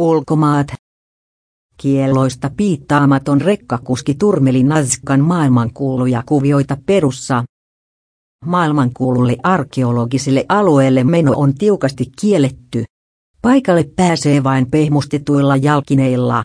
Ulkomaat. Kielloista piittaamaton rekkakuski turmeli Nazkan maailmankuuluja kuvioita perussa. Maailmankuululle arkeologisille alueelle meno on tiukasti kielletty. Paikalle pääsee vain pehmustetuilla jalkineilla.